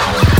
Hour.